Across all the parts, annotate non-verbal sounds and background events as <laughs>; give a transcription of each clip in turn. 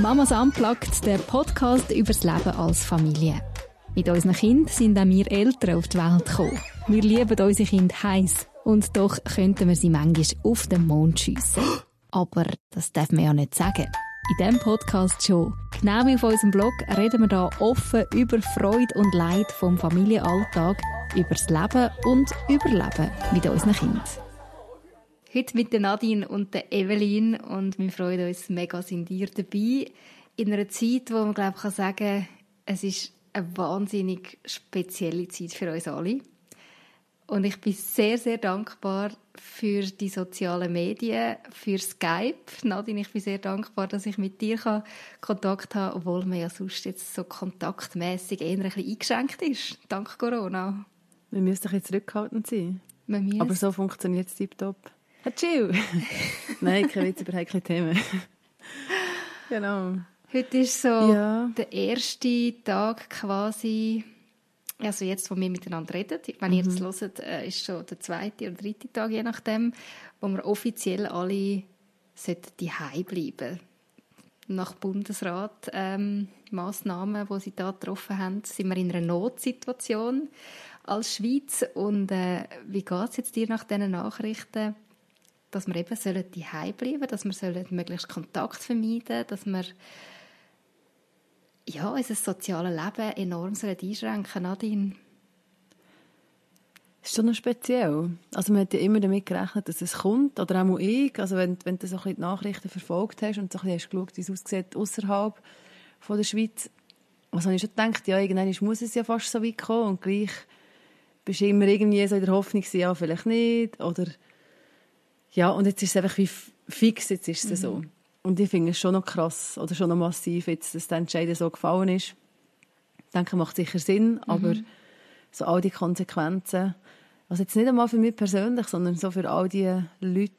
Mamas Unplugged, der Podcast über das Leben als Familie. Mit unseren Kindern sind auch wir Eltern auf die Welt gekommen. Wir lieben unsere Kinder heiß und doch könnten wir sie manchmal auf den Mond schiessen. Aber das darf man ja nicht sagen. In diesem Podcast schon. Genau wie auf unserem Blog reden wir hier offen über Freude und Leid vom Familienalltag, über das Leben und Überleben mit unseren Kindern. Heute mit der Nadine und der Evelyn und wir freuen uns mega, sind ihr dabei. In einer Zeit, wo man glaube ich, kann sagen es ist eine wahnsinnig spezielle Zeit für uns alle. Und ich bin sehr, sehr dankbar für die sozialen Medien, für Skype. Nadine, ich bin sehr dankbar, dass ich mit dir Kontakt habe, obwohl man ja sonst jetzt so kontaktmäßig eher ein bisschen eingeschränkt ist, dank Corona. Wir müssen ein bisschen zurückhaltend sein. Aber so funktioniert es tiptop. Hatschiu! <laughs> Nein, kein Witz über heikle Themen. <laughs> genau. Heute ist so ja. der erste Tag quasi, also jetzt, wo wir miteinander reden. Wenn mhm. ihr das mhm. hört, äh, ist schon der zweite oder dritte Tag, je nachdem, wo wir offiziell alle die bleiben nach Bundesrat ähm, Massnahmen, die sie da getroffen haben, sind wir in einer Notsituation als Schweiz. Und äh, wie geht es jetzt dir nach diesen Nachrichten? Dass wir eben sollen bleiben dass wir sollen möglichst Kontakt vermeiden dass wir ja, unser soziales Leben enorm sollen einschränken Nadine? Das ist schon noch speziell. Also man hat ja immer damit gerechnet, dass es kommt, oder auch ich. Also wenn, wenn du so ein die Nachrichten verfolgt hast und so ein hast geschaut, wie es aussieht außerhalb von der Schweiz, also habe ich schon gedacht, ja, irgendwann muss es ja fast so weit kommen und gleich bist du immer irgendwie so in der Hoffnung, ja, vielleicht nicht, oder ja, und jetzt ist es einfach wie fix, jetzt ist es mhm. so. Und ich finde es schon noch krass oder schon noch massiv, jetzt, dass der Entscheid so gefallen ist. Ich denke, macht sicher Sinn, mhm. aber so all die Konsequenzen, also jetzt nicht einmal für mich persönlich, sondern so für all die Leute,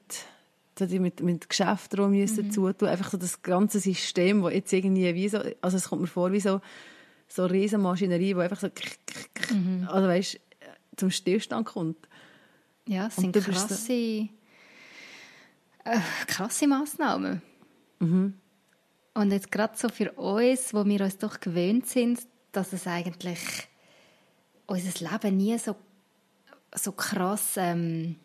die mit, mit Geschäften rum müssen mhm. zutun, einfach so das ganze System, wo jetzt irgendwie wie so, also es kommt mir vor wie so, so eine riesen Maschinerie, wo einfach so, mhm. also weißt, zum Stillstand kommt. Ja, es sind krasse... Äh, krasse Massnahmen. Mhm. Und jetzt gerade so für uns, wo wir uns doch gewöhnt sind, dass es eigentlich unser Leben nie so, so krass ähm,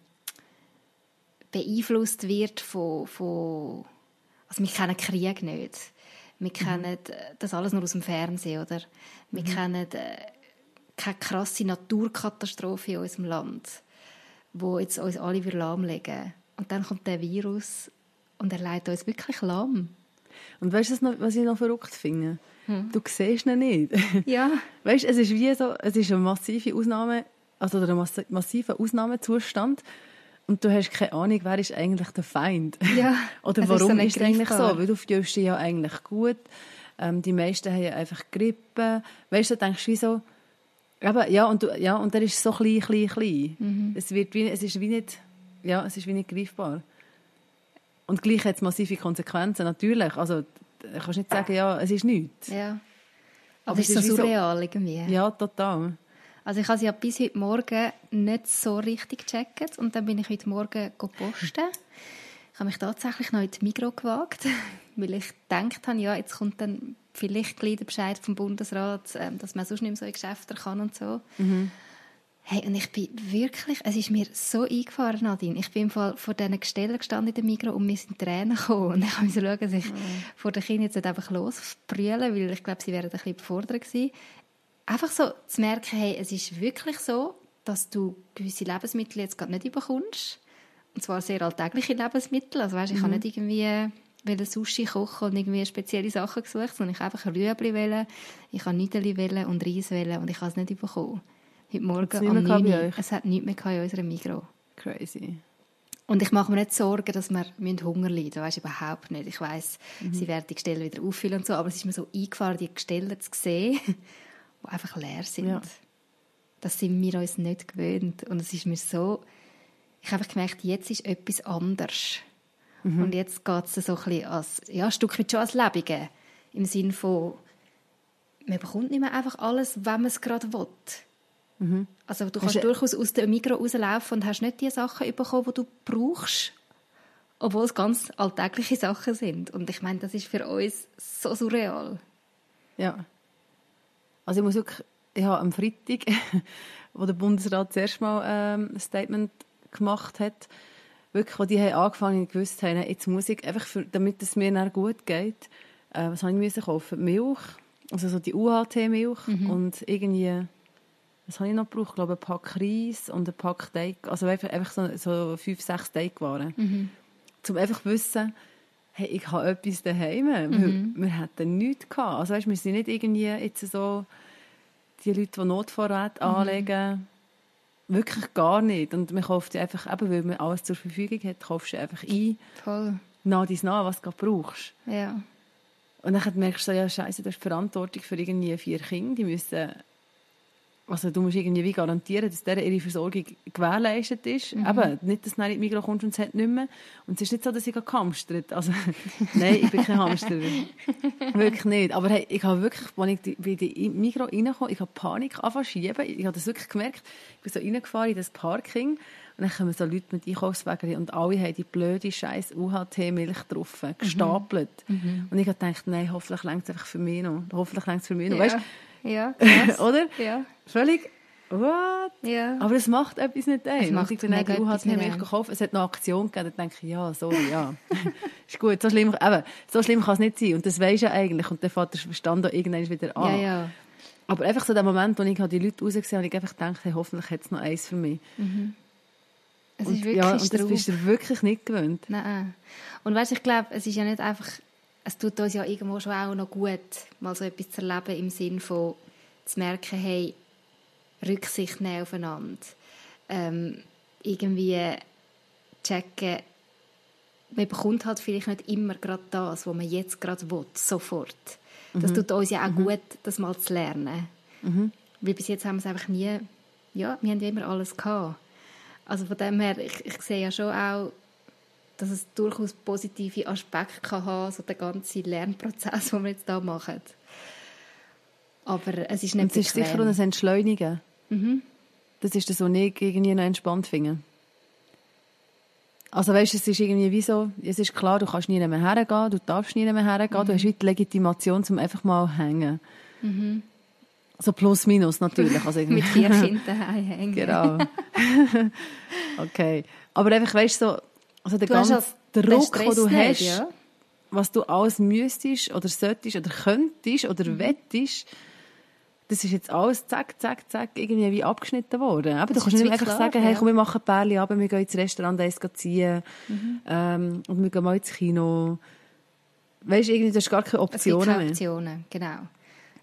beeinflusst wird von, von also wir kennen Krieg nicht. Wir mhm. kennen das alles nur aus dem Fernsehen, oder? Wir mhm. kennen äh, keine krasse Naturkatastrophe in unserem Land, wo jetzt uns alle lahmlegen und dann kommt der Virus und er leitet uns wirklich lahm. Und weißt du, was ich noch verrückt finde? Hm. Du siehst ihn nicht. <laughs> Ja. Weißt, es ist wie so, es ist eine massive Ausnahme, also ein massiver Ausnahmezustand. Und du hast keine Ahnung, wer ist eigentlich der Feind? Ja, <laughs> Oder warum ist es eigentlich so? Weil du fühlst dich ja eigentlich gut. Ähm, die meisten haben ja einfach Grippe. Weißt du, du denkst wie so, aber, ja, und, du, ja, und der ist so klein, klein, klein. Mhm. Es, wird wie, es ist wie nicht ja, es ist wie nicht greifbar. Und gleich hat es massive Konsequenzen, natürlich. Also, du kannst nicht sagen, ja, es ist nichts. Ja. Aber, Aber es ist so surreal irgendwie. Ja, total. Also ich habe sie ja bis heute Morgen nicht so richtig gecheckt und dann bin ich heute Morgen posten. Ich habe mich tatsächlich noch in die Migros gewagt, <laughs> weil ich gedacht habe, ja, jetzt kommt dann vielleicht gleich der Bescheid vom Bundesrat, ähm, dass man sonst nicht mehr so in Geschäfte kann und so. Mhm. Hey, und ich bin wirklich, es ist mir so eingefahren, Nadine. Ich bin im Fall vor diesen Gestellen gestanden in der Migros und mir sind Tränen gekommen. Und ich musste schauen, dass ich mhm. vor den Kindern jetzt nicht einfach losbrüllen, weil ich glaube, sie wären ein bisschen befordert gewesen. Einfach so zu merken, hey, es ist wirklich so, dass du gewisse Lebensmittel jetzt gerade nicht bekommst. Und zwar sehr alltägliche Lebensmittel. Also weißt, ich mhm. kann nicht irgendwie will Sushi kochen und irgendwie spezielle Sachen gesucht, sondern ich einfach Rüebli wählen, ich habe Nudeln und Reis und ich habe es nicht bekommen. Heute Morgen um 9 Uhr. Es hat nichts mehr in unserem Mikro. Crazy. Und ich mache mir nicht Sorgen, dass wir Hunger leiden müssen. Weißt, überhaupt nicht. Ich weiss, mhm. sie werden die Gestelle wieder auffüllen und so, aber es ist mir so eingefahren, die Gestelle zu sehen, <laughs> die einfach leer sind. Ja. Das sind wir uns nicht gewöhnt. Und es ist mir so, ich habe gemerkt, jetzt ist etwas anders. Mhm. Und jetzt geht es so ein bisschen als, ja, ein Stück weit schon als Lebige. Im Sinne von, man bekommt nicht mehr einfach alles, wenn man es gerade will. Mhm. Also du kannst hast durchaus aus dem Mikro rauslaufen und hast nicht die Sachen bekommen, die du brauchst. Obwohl es ganz alltägliche Sachen sind. Und ich meine, das ist für uns so surreal. Ja. Also ich muss wirklich, ich habe am Freitag, <laughs> wo der Bundesrat zuerst mal ähm, ein Statement gemacht hat, wirklich, wo die haben angefangen und gewusst haben, jetzt muss ich einfach, für, damit es mir dann gut geht, äh, was habe ich müssen kaufen? Milch, also so die UHT-Milch mhm. und irgendwie, was habe ich noch gebraucht? Ich glaube, ein Pack Reis und ein Pack Teig, also einfach, einfach so, so fünf, sechs Teigwaren. Mhm. Um einfach zu wissen, hey, ich habe etwas daheim. Mhm. Wir, wir hatten nichts gehabt. Also weißt, wir sind nicht irgendwie jetzt so die Leute, die Notvorräte mhm. anlegen, wirklich gar nicht. Und man kauft einfach, eben weil man alles zur Verfügung hat, kaufst du einfach ein. Voll. Nach dies nach, was du brauchst. Ja. Und dann merkst du ja, scheiße, du hast Verantwortung für irgendwie vier Kinder, die müssen also du musst irgendwie wie garantieren, dass deren ihre Versorgung gewährleistet ist. Mhm. Eben, nicht, dass du in die Mikro kommst und es hat nicht mehr. Und es ist nicht so, dass ich gehamstert Also, <laughs> nein, ich bin kein Hamster. <laughs> wirklich nicht. Aber hey, ich habe wirklich, als ich in die Mikro reinkomme, ich habe Panik anfangen schieben. Ich habe das wirklich gemerkt. Ich bin so reingefahren in das Parking und dann kommen so Leute mit Einkaufswagen und alle haben die blöde scheiß UHT-Milch drauf, gestapelt. Mhm. Mhm. Und ich habe gedacht, nein, hoffentlich längt es einfach für mich noch. Hoffentlich längt es für mich noch. Ja. Weißt, ja, <laughs> Oder? Ja. Völlig, what? Ja. Aber es macht etwas nicht ein. Es macht ich bin mega etwas nicht ein. gekauft. Es hat eine Aktion gegeben, da denke ich, ja, sorry, ja. <laughs> ist gut, so schlimm, eben, so schlimm kann es nicht sein. Und das weisst du ja eigentlich. Und dann der Verstand auch irgendwann wieder an. Ja, ja. Aber einfach so der Moment, wo ich die Leute rausgesehen habe, ich einfach gedacht, hey, hoffentlich hat es noch eins für mich. Mhm. Es und, ist wirklich ja, und das bist du wirklich nicht gewöhnt. Nein. Und weißt, ich glaube, es ist ja nicht einfach, es tut uns ja irgendwo schon auch noch gut, mal so etwas zu erleben im Sinn von, zu merken, hey, Rücksicht nehmen aufeinander. Ähm, irgendwie checken, man bekommt halt vielleicht nicht immer gerade das, was man jetzt gerade will, sofort. Das mhm. tut uns ja auch mhm. gut, das mal zu lernen. Mhm. Weil bis jetzt haben wir es einfach nie, ja, wir haben ja immer alles gehabt. Also von dem her, ich, ich sehe ja schon auch, dass es durchaus positive Aspekte kann haben, so der ganze Lernprozess, <laughs> den wir jetzt hier machen. Aber es ist nicht Und es ist sicher ein Entschleunigen. Mhm. Das ist das, was ich irgendwie noch entspannt finde. Also weißt, es ist irgendwie wie so, es ist klar, du kannst nie mehr hergehen, du darfst nie mehr hergehen, mhm. du hast wie die Legitimation, um einfach mal hängen. Mhm. So plus minus natürlich. Also <laughs> Mit vier <laughs> Kindern hängen. Genau. okay. Aber einfach, weißt du, so, also der ganze halt Druck, den du nicht, hast, ja? was du alles müsstest oder solltest oder könntest oder mhm. wettest, das ist jetzt alles zack, zack, zack, irgendwie wie abgeschnitten worden. Aber du kannst nicht einfach klar, sagen, hey, komm, wir machen ein Pärchen ab, wir gehen ins Restaurant eins ziehen mhm. ähm, und wir gehen mal ins Kino. Weißt du, irgendwie, du hast gar keine Optionen es gibt keine Optionen, genau.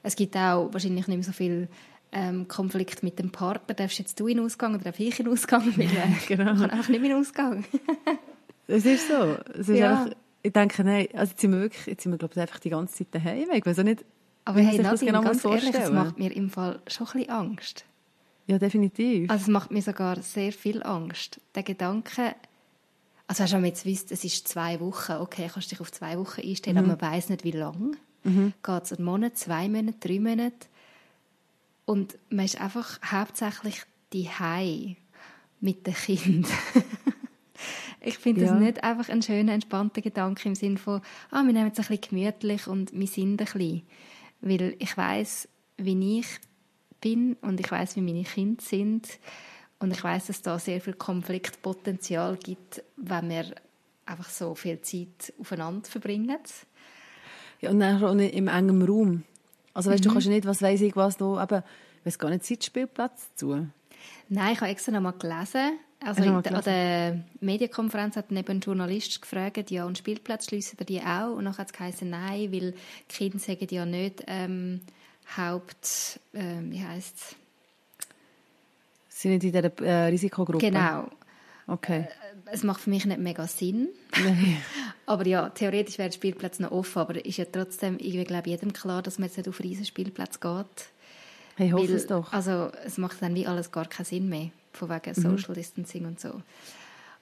Es gibt auch wahrscheinlich nicht mehr so viel ähm, Konflikt mit dem Partner. Darfst jetzt du in den Ausgang oder darf ich in den Ausgang? <laughs> Weil, äh, genau. Ich kann einfach nicht mehr in den Ausgang. <laughs> Es ist so. Es ist ja. einfach, ich denke, nein, also jetzt sind wir wirklich, jetzt sind wir, glaube ich, einfach die ganze Zeit daheim. Ich weiß auch nicht, aber hey, Nadine, genau ganz ehrlich, das macht mir im Fall schon ein bisschen Angst. Ja, definitiv. Also es macht mir sogar sehr viel Angst. Der Gedanke, also wenn man jetzt wisst, es ist zwei Wochen, okay, kannst du dich auf zwei Wochen einstellen, mhm. aber man weiß nicht, wie lang. Mhm. Geht es einen Monat, zwei Monate, drei Monate? Und man ist einfach hauptsächlich die Hai mit dem Kind. <laughs> ich finde ja. das nicht einfach ein schöner, entspannter Gedanke im Sinne von, ah, wir nehmen es ein bisschen gemütlich und wir sind ein bisschen. Weil ich weiß, wie ich bin und ich weiß, wie meine Kinder sind. Und ich weiß, dass da sehr viel Konfliktpotenzial gibt, wenn wir einfach so viel Zeit aufeinander verbringen. Ja, und dann auch im engen Raum. Also weißt, mhm. du kannst ja nicht, was weiß ich was, du, aber weiß gar nicht Zeitspielplatz zu. Nein, ich habe extra noch mal gelesen. Also in, an der Medienkonferenz hat neben ein Journalist gefragt, ja, und Spielplatz schliessen die auch? Und dann hat es geheißen, nein, weil die Kinder sagen ja nicht ähm, Haupt, äh, wie heisst es? Sind in dieser äh, Risikogruppe? Genau. Okay. Äh, es macht für mich nicht mega Sinn. <laughs> aber ja, theoretisch wäre der Spielplatz noch offen, aber ist ja trotzdem, ich glaube jedem klar, dass man jetzt nicht auf Riesenspielplatz geht. Ich hoffe es doch. Also es macht dann wie alles gar keinen Sinn mehr von wegen mhm. Social Distancing und so.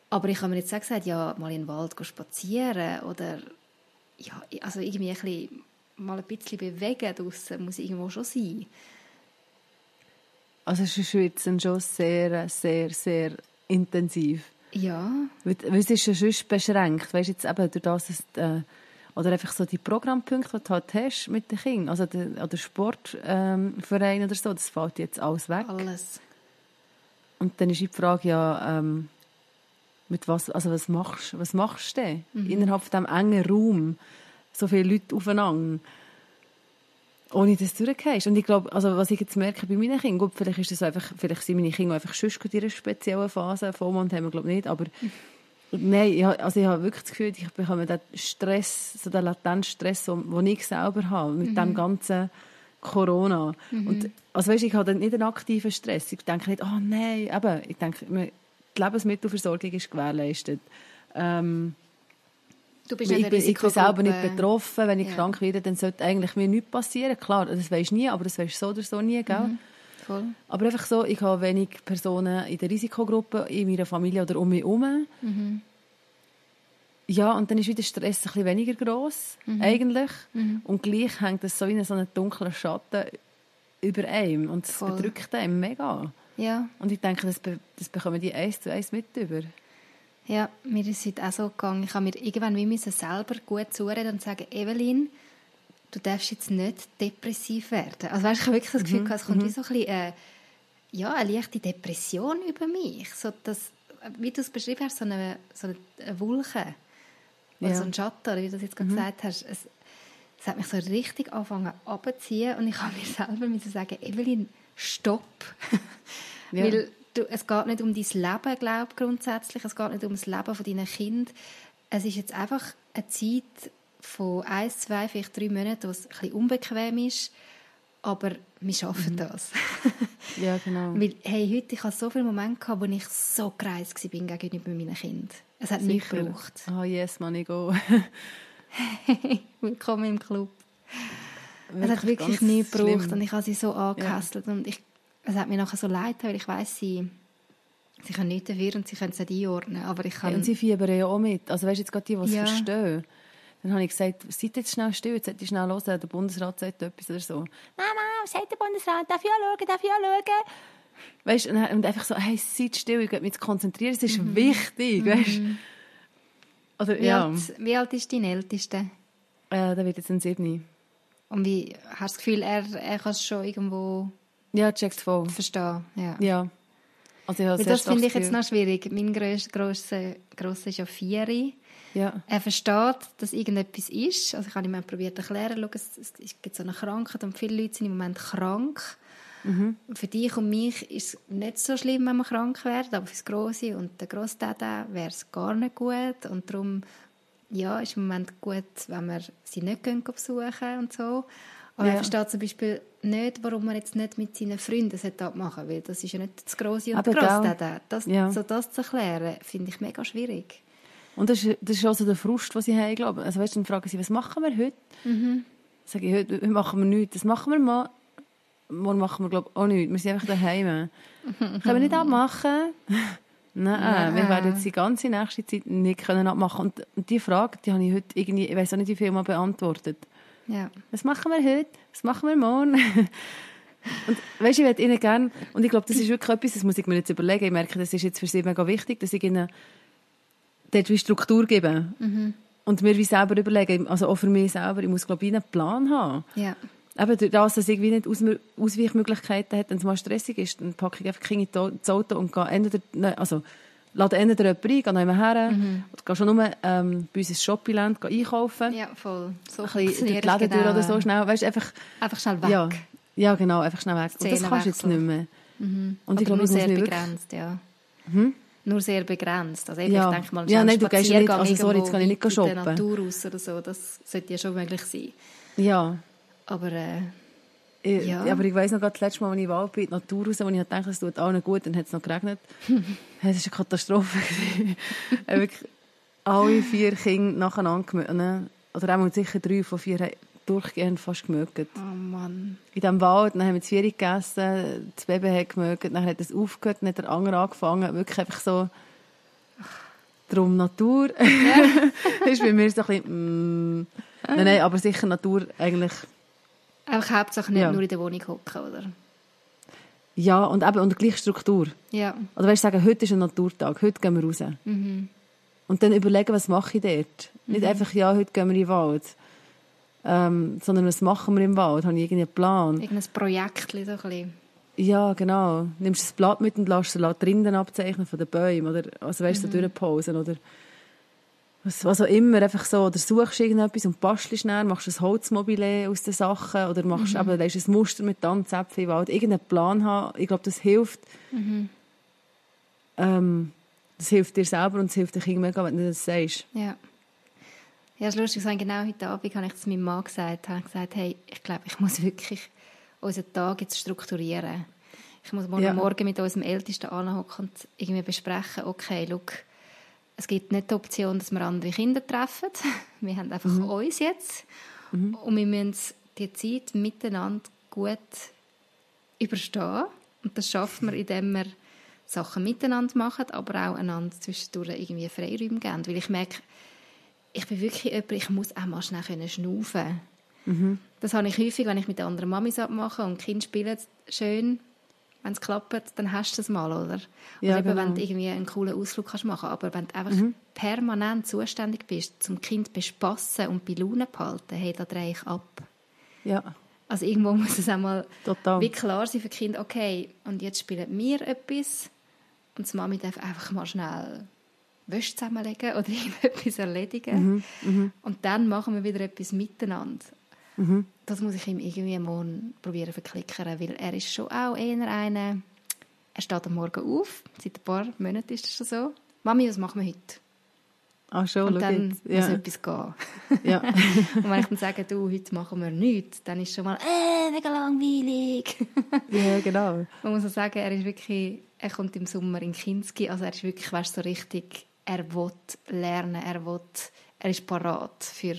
Aber ich habe mir jetzt auch gesagt, ja, mal in den Wald spazieren oder ja, also irgendwie ein bisschen, mal ein bisschen bewegen draussen muss irgendwo schon sein. Also es ist jetzt schon sehr, sehr, sehr intensiv. Ja. Weil, weil es ist ja sonst beschränkt, weißt du, jetzt eben durch das, dass, äh, oder einfach so die Programmpunkte, die du halt hast mit den Kindern, also der, oder Sportverein ähm, oder so, das fällt jetzt alles weg. Alles. Und dann ist die Frage ja, ähm, mit was, also was machst, was machst du denn mhm. innerhalb von diesem engen Raum, so viele Leute aufeinander? Ohne dass du durchgehst. Und ich glaube, also was ich jetzt merke bei meinen Kindern, gut, vielleicht ist das einfach, vielleicht sind meine Kinder einfach schon in einer speziellen Phase, Vollmond haben wir glaube ich nicht, aber <laughs> nein, ich, also ich habe wirklich das Gefühl, ich bekomme den Stress, so den latenten Stress, den ich selber habe, mit mhm. dem ganzen Corona. Mhm. Und, also weißt, ich habe dann nicht einen aktiven Stress. Ich denke nicht, oh nein, eben, ich denke, die Lebensmittelversorgung ist gewährleistet. Ähm, Du bist ich, bin, ich bin selber nicht betroffen. Wenn ich ja. krank werde, dann sollte eigentlich mir nichts passieren. Klar, das weisst nie, aber das weisst du so oder so nie, gell? Mhm. Voll. Aber einfach so, ich habe wenig Personen in der Risikogruppe, in meiner Familie oder um mich herum. Mhm. Ja, und dann ist wieder der Stress ein bisschen weniger gross, mhm. eigentlich. Mhm. Und gleich hängt es so wie so einen dunklen Schatten über einem. Und es bedrückt einem mega. Ja. Und ich denke, das, be das bekommen die eins zu eins mit über. Ja, mir ist es auch so gegangen. Ich habe mir irgendwann wie selber gut zureden und sagen, Evelyn, du darfst jetzt nicht depressiv werden. Also weißt, ich habe wirklich das Gefühl, mhm. es kommt mhm. wie so ein bisschen, äh, ja, eine leichte Depression über mich. So, dass, wie du es beschrieben hast, so eine, so eine Wolke. Oder ja. so ein Schatten, wie du das jetzt gerade mhm. gesagt hast. Es, es hat mich so richtig angefangen abzuziehen und ich habe mir <laughs> selber müssen sagen, Evelyn, stopp. ja. Weil es geht nicht um dein Leben, glaube ich, grundsätzlich. Es geht nicht um das Leben deiner Kind. Es ist jetzt einfach eine Zeit von ein, zwei, vielleicht drei Monaten, wo es ein bisschen unbequem ist. Aber wir schaffen mhm. das. <laughs> ja, genau. Weil, hey, heute, ich hatte so viele Momente, gehabt, wo ich so gereist war gegenüber meinen Kindern. Es hat nicht gebraucht. Ah, oh, yes, man, ich go. <laughs> Willkommen im Club. Wirklich es hat wirklich nicht gebraucht und ich habe sie so angehässelt ja. und ich es hat mir nachher so leid, weil ich weiß sie, sie können nichts dafür und sie können es nicht einordnen. Aber ich kann... Hey, und sie fiebern ja auch mit. Also weißt du, jetzt gerade die, die es ja. verstehen. Dann habe ich gesagt, seid jetzt schnell still, jetzt ich schnell hören, der Bundesrat sagt etwas oder so. Mama, was sagt der Bundesrat? Darf ich anschauen, darf ich anschauen? Weißt du, und einfach so, hey, seid still, ich mich zu konzentrieren, es ist mhm. wichtig, mhm. weißt Oder, wie, ja. alt, wie alt ist dein Ältester? Äh, der wird jetzt ein Siebni. Und wie, hast du das Gefühl, er, er kann es schon irgendwo ja, check's voll. Verstehe, ja. Ja. Also ich das finde ich jetzt noch schwierig. Mein grosser, grosser, ist ja vier. Ja. Er versteht, dass irgendetwas ist. Also ich habe ihm probiert zu erklären, schau, es, es gibt so eine Krankheit und viele Leute sind im Moment krank. Mhm. Für dich und mich ist es nicht so schlimm, wenn man krank wird, aber für das Grosse und der Grossdada wäre es gar nicht gut. Und darum ja, ist im Moment gut, wenn wir sie nicht besuchen und so. Aber ja. er versteht zum Beispiel nicht, warum man jetzt nicht mit seinen Freunden das machen weil das ist ja nicht das Grosse und Aber Grosse. Das, ja. so das zu erklären, finde ich mega schwierig. Und das ist, das ist auch so der Frust, den sie haben, glaube Also weißt, dann fragen sie, was machen wir heute? Mhm. Sage ich, heute, heute machen wir nichts. Das machen wir mal. Morgen machen wir, glaube ich, auch nichts. Wir sind einfach daheim. <laughs> Können wir nicht abmachen? <laughs> Nein, Nein, wir werden jetzt die ganze nächste Zeit nicht können abmachen. Und, und die Frage, die habe ich heute irgendwie, ich weiß auch nicht, wie viel mal beantwortet. Ja. Was machen wir heute? Was machen wir morgen? <laughs> und weißt, ich würde ihnen gerne, und ich glaube, das ist wirklich etwas, das muss ich mir jetzt überlegen, ich merke, das ist jetzt für sie mega wichtig, dass ich ihnen dort wie Struktur gebe. Mhm. Und mir wie selber überlegen, also auch für mich selber, ich muss, glaube ich, einen Plan haben. Ja. Eben durch das, dass ich wie nicht Aus Ausweichmöglichkeiten habe, wenn es mal stressig ist, dann packe ich einfach Kinder ins Auto und gehe entweder, also lade entweder jemanden ein, gehe noch her, mhm. oder schon nur ähm, bei uns ins Shoppingland einkaufen. Ja, voll. So ein bisschen durch die Läden genau. oder so schnell, weißt, einfach... Einfach schnell weg. Ja, ja genau, einfach schnell weg. Und das kannst du jetzt nicht mehr. Mhm. Und ich glaube, nur sehr begrenzt, ja. Hm? Nur sehr begrenzt. Also ja. ich denke mal, ja, nein, du gehst ja nicht, also sorry, jetzt kann ich nicht shoppen. In der Natur raus oder so, das sollte ja schon möglich sein. Ja. Aber... Äh, ja. aber ich weiss noch, das letzte Mal, als ich Wald bin, die Natur raus, wo ich dachte, es tut allen gut, dann hat es noch geregnet. <laughs> es war eine Katastrophe. wirklich alle vier Kinder nacheinander gemögt. Oder auch sicher drei von vier haben durchgehend fast gemögt. Oh Mann. In diesem Wald, dann haben wir Vieri gegessen, das Baby hat gemögt, dann hat es aufgehört, dann hat der andere angefangen. Wirklich einfach so... Drum Natur. Ja. <laughs> ist bei mir so ein bisschen... Mm, nein, nein, aber sicher Natur eigentlich Einfach hauptsächlich nicht ja. nur in der Wohnung hocken, oder? Ja, und eben unter gleicher Struktur. Ja. Oder weißt du, sagen, heute ist ein Naturtag, heute gehen wir raus. Mhm. Und dann überlegen, was mache ich dort? Nicht einfach, ja, heute gehen wir in den Wald. Ähm, sondern was machen wir im Wald? Habe ich irgendeinen Plan? Irgendein Projekt so ein bisschen. Ja, genau. Nimmst das Blatt mit und lässt es drinnen abzeichnen von den Bäumen. Oder, also weißt du, so durchposen. Oder was, was auch immer. Einfach so. Oder suchst irgendetwas und bastelst näher, machst ein Holzmobile aus den Sachen. Oder machst eben, legst ein Muster mit Tanzäpfeln im Wald. Irgendeinen Plan haben. Ich glaube, das hilft. Ähm, das hilft dir selber und es hilft Kindern mega, wenn du das sagst. Ja. Ja, das ist lustig, so genau heute Abend habe ich das meinem Mann gesagt. habe gesagt, hey, ich glaube, ich muss <laughs> wirklich unseren Tag jetzt strukturieren. Ich muss morgen, Ja. morgen mit unserem Ältesten anhocken und irgendwie besprechen, okay, look, es gibt nicht die Option, dass wir andere Kinder treffen. <laughs> Wir haben einfach uns jetzt. Und wir müssen die Zeit miteinander gut überstehen. Und das schaffen wir, indem wir Sachen miteinander machen, aber auch einander zwischendurch irgendwie Freiräume geben. Weil ich merke, ich bin wirklich jemand, ich muss auch mal schnell können schnaufen Das habe ich häufig, wenn ich mit anderen Mamis abmache und Kinder spielen schön. Wenn es klappt, dann hast du es mal, oder? Ja, oder eben, genau. wenn du irgendwie einen coolen Ausflug kannst machen Aber wenn du einfach permanent zuständig bist, zum Kind bespassen und bei Laune behalten, hey, da drehe ich ab. Ja, Also irgendwo <laughs> muss es auch mal total. wie klar sein für die Kinder, okay, und jetzt spielen wir etwas und die Mami darf einfach mal schnell Wäsche zusammenlegen oder <laughs> irgendetwas erledigen. Und dann machen wir wieder etwas miteinander. Das muss ich ihm irgendwie morgen probieren verklickern, weil er ist schon auch eher einer, er steht am Morgen auf, seit ein paar Monaten ist das schon so. Mami, was machen wir heute? Ach schon, Und dann jetzt. muss Ja. etwas gehen. <laughs> ja. <laughs> Und wenn ich dann sage, du, heute machen wir nichts, dann ist schon mal, äh, mega langweilig. <laughs> ja, genau. Man muss auch sagen, er ist wirklich, er kommt im Sommer in Kinski, also er ist wirklich, weißt, so richtig, er will lernen, er will, er ist parat für,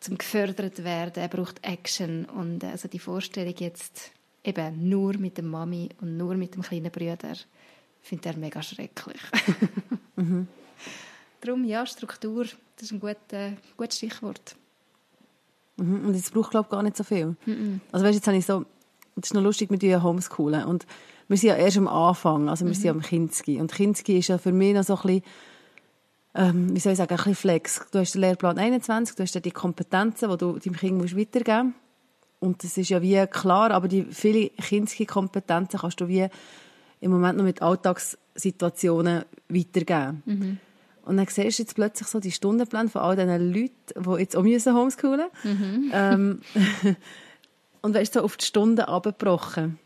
zum gefördert werden, er braucht Action und also die Vorstellung jetzt eben nur mit der Mami und nur mit dem kleinen Bruder, findet er mega schrecklich. <laughs> Darum, ja, Struktur, das ist ein guter, gutes Stichwort. Mhm. Und es braucht, glaube ich, gar nicht so viel. Also weißt, jetzt habe ich so, das ist noch lustig, mit dir Homeschoolen und wir sind ja erst am Anfang, also wir sind ja am Kinski und Kinski ist ja für mich noch so ein bisschen, ähm, wie soll ich sagen, ein bisschen flex. Du hast den Lehrplan 21, du hast ja die Kompetenzen, die du deinem Kind musst weitergeben musst und das ist ja wie klar, aber die viele Kinski-Kompetenzen kannst du wie im Moment noch mit Alltagssituationen weitergeben. Und dann siehst du jetzt plötzlich so die Stundenpläne von all diesen Leuten, die jetzt auch müssen homeschoolen ähm, <laughs> Und weißt so auf die Stunden abgebrochen.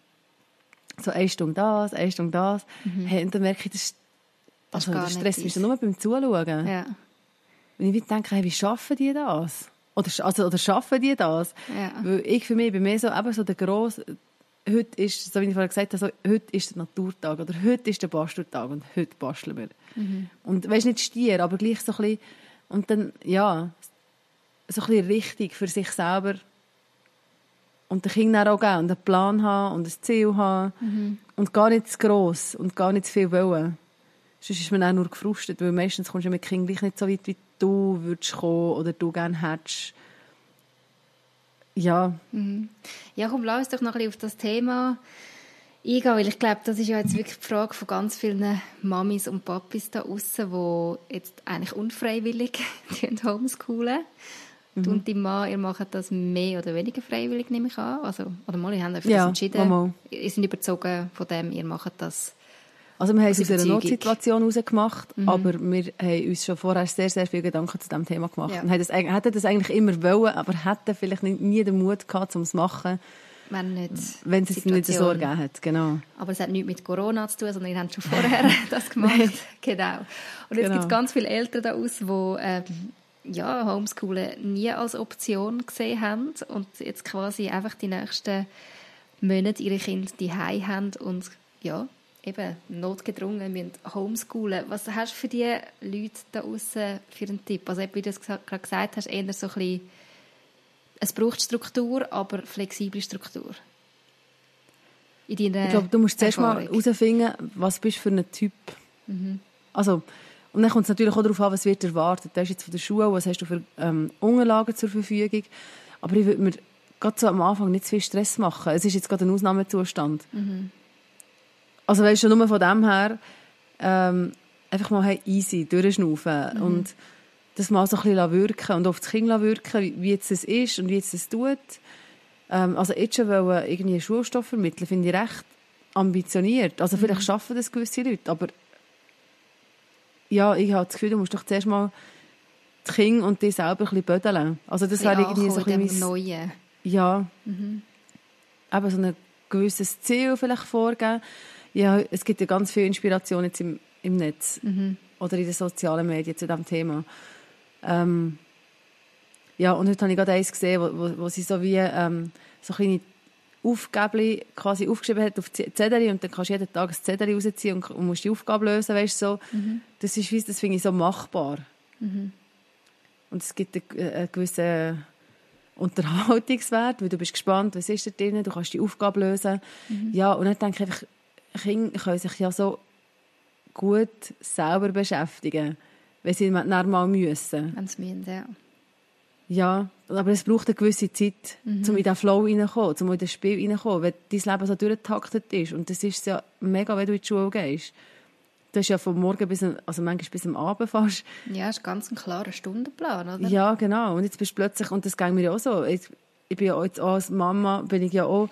So eine Stunde das, eine Stunde das. Hey, und dann merke ich, Das ist also, das deins. dann nur beim Zuschauen. Ja, Und ich wie denke, hey, wie schaffen die das? Oder, also, oder schaffen die das? Ja. Weil ich für mich bin mehr so, eben so der grosse, heute ist, so wie ich vorher gesagt habe, so, heute ist der Naturtag oder heute ist der Basteltag und heute basteln wir. Und weißt nicht Stier, aber gleich so ein bisschen, und dann, ja, so ein bisschen richtig für sich selber und den Kindern auch geben und einen Plan haben und ein Ziel haben und gar nicht zu gross und gar nicht zu viel wollen. Sonst ist man auch nur gefrustet, weil meistens kommst du mit Kindern gleich nicht so weit, wie du würdest kommen oder du gerne hättest. Ja, Ja, komm, lass uns doch noch ein bisschen auf das Thema eingehen, weil ich glaube, das ist ja jetzt wirklich die Frage von ganz vielen Mamis und Papis da draussen, die jetzt eigentlich unfreiwillig <laughs> die homeschoolen. Du und dein Mann, ihr macht das mehr oder weniger freiwillig, nehme ich an. Also, oder mal, ihr habt für Ja, das entschieden. mal. Ihr seid überzogen von dem, ihr macht das. Also wir haben es Aus einer. Notsituation herausgemacht, aber wir haben uns schon vorher sehr, sehr viele Gedanken zu diesem Thema gemacht. Ja. Und haben das, eig- hätten das eigentlich immer wollen, aber hätten vielleicht nicht, nie den Mut gehabt, um es zu machen, Wenn nicht wenn es jetzt nicht so Situation. ergeben hat. Genau. Aber es hat nichts mit Corona zu tun, sondern ihr habt schon vorher <laughs> das gemacht. genau. Und jetzt Genau. gibt es ganz viele Eltern da aus, die ähm, ja, Homeschoolen nie als Option gesehen haben und jetzt quasi einfach die nächsten Monate ihre Kinder die haben und ja, eben notgedrungen müssen homeschoolen. Was hast du für die Leute da außen für einen Tipp? Also wie du es gerade gesagt hast, eher so ein bisschen, es braucht Struktur, aber flexible Struktur. Ich glaube, du musst zuerst mal herausfinden, was bist du für ein Typ. Also, und dann kommt es natürlich auch darauf an, was wird erwartet. Du hast jetzt von der Schule, was hast du für ähm, Unterlagen zur Verfügung. Aber ich würde mir gerade so am Anfang nicht zu viel Stress machen. Es ist jetzt gerade ein Ausnahmezustand. Also weißt du, nur von dem her ähm, einfach mal hey, easy durchschnaufen und das mal so ein bisschen wirken und auf das Kind wirken, wie, wie jetzt es ist und wie jetzt es tut. Ähm, also jetzt schon wollen, irgendwie Schulstoff vermitteln, finde ich recht ambitioniert. Also vielleicht schaffen das gewisse Leute, aber ja, ich habe das Gefühl, du musst doch zuerst mal die Kinder und dich selber ein bisschen bödeln. Also das wäre irgendwie so ein in bisschen Neuen. ja. Eben so ein gewisses Ziel vielleicht vorgeben. Ja, es gibt ja ganz viel Inspiration jetzt im, im Netz oder in den sozialen Medien zu diesem Thema. Ähm, ja, und heute habe ich gerade eins gesehen, wo, wo, wo sie so wie ähm, so kleine Aufgaben quasi aufgeschrieben hat auf Zettel und dann kannst du jeden Tag ein Zettel rausziehen und, und musst die Aufgabe lösen, weißt so. Das ist, das finde ich so machbar. Und es gibt einen, einen gewissen Unterhaltungswert, weil du bist gespannt, was ist da drin, du kannst die Aufgabe lösen. Ja, und dann denke ich einfach, Kinder können sich ja so gut selber beschäftigen, wenn sie dann mal müssen. Wenn sie müssen, ja. Ja, aber es braucht eine gewisse Zeit, um in diesen Flow reinzukommen, um in das Spiel reinzukommen, wenn dein Leben so durchgetaktet ist. Und das ist ja mega, wenn du in die Schule gehst. Du hast ja von morgen bis, am- also manchmal bis am Abend fast. Ja, ist ganz ein klarer Stundenplan, oder? Ja, genau. Und jetzt bist du plötzlich, und das ging mir ja auch so, ich, ich bin ja auch jetzt auch als Mama, bin ich ja auch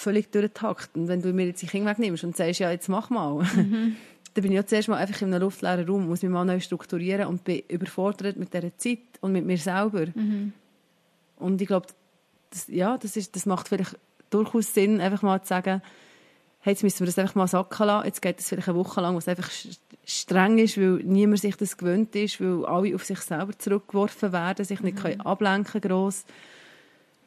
völlig durchgetaktet. Und wenn du mir jetzt die Kinder wegnimmst und sagst, ja, jetzt mach mal, <laughs> dann bin ich ja zuerst mal einfach in einem luftleeren Raum, muss mich mal neu strukturieren und bin überfordert mit dieser Zeit und mit mir selber. Und ich glaube, das, ja, das, ist, das macht vielleicht durchaus Sinn, einfach mal zu sagen, hey, jetzt müssen wir das einfach mal sacken lassen. Jetzt geht es vielleicht eine Woche lang, wo es einfach streng ist, weil niemand sich das gewöhnt ist, weil alle auf sich selber zurückgeworfen werden, sich nicht können ablenken gross.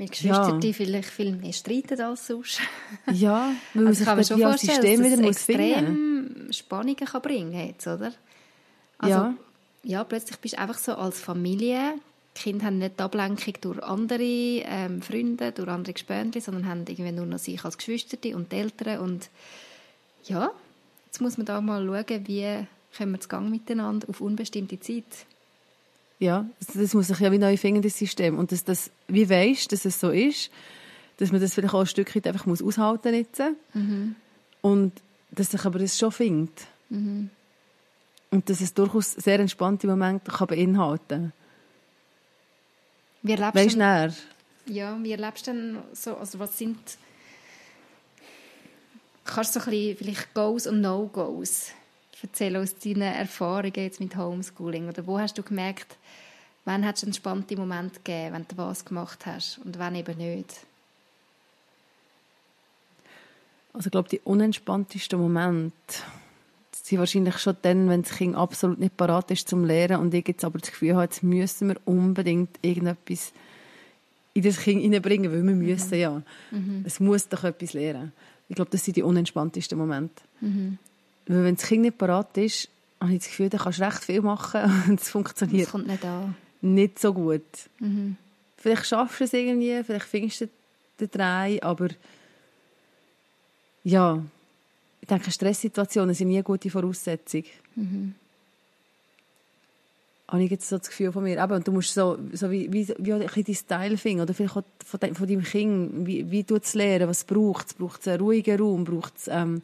Mit Geschwistern, Ja. die vielleicht viel mehr streiten als sonst. <laughs> Ja, weil man Also sich kann man das schon vorstellen, System dass finden extrem Spannungen kann bringen jetzt, oder? Also, Ja. ja. plötzlich bist du einfach so als Familie, die Kinder haben nicht die Ablenkung durch andere ähm, Freunde, durch andere Gespöntchen, sondern haben irgendwie nur noch sich als Geschwister und die Eltern und ja, jetzt muss man da mal schauen, wie kommen wir zu Gang miteinander auf unbestimmte Zeit. Ja, das, muss sich ja wie neu finden, das System. Und dass das, wie weisst, dass es so ist, dass man das vielleicht auch ein Stück weit einfach muss aushalten jetzt. Und dass sich aber das schon findet. Und dass es durchaus sehr entspannte Momente kann beinhalten Wie erlebst Weißt du näher? Ja, wie erlebst du denn so, also was sind, kannst du so ein bisschen vielleicht Goes und No-Goes erzählen aus deinen Erfahrungen jetzt mit Homeschooling? Oder wo hast du gemerkt, wann hat es entspannte Momente gegeben, wenn du was gemacht hast und wann eben nicht? Also ich glaube, die unentspanntesten Momente sind wahrscheinlich schon dann, wenn das Kind absolut nicht parat ist zum Lehren und ich jetzt aber das Gefühl habe, jetzt müssen wir unbedingt irgendetwas in das Kind hineinbringen, weil wir müssen ja. Es muss doch etwas lernen. Ich glaube, das sind die unentspanntesten Momente. Weil wenn das Kind nicht parat ist, habe ich das Gefühl, dann kannst du recht viel machen <laughs> und es funktioniert Das kommt nicht an. nicht so gut. Vielleicht schaffst du es irgendwie, vielleicht findest du den Dreh, aber ja, ich denke, Stresssituationen sind nie eine gute Voraussetzung. Habe ich jetzt so das Gefühl von mir. Eben, und du musst so, so wie, wie, wie ein bisschen deinen Style finden, oder vielleicht auch von, de, von deinem Kind, wie, wie du es lernen, was braucht es? Braucht es einen ruhigen Raum? Braucht es ähm,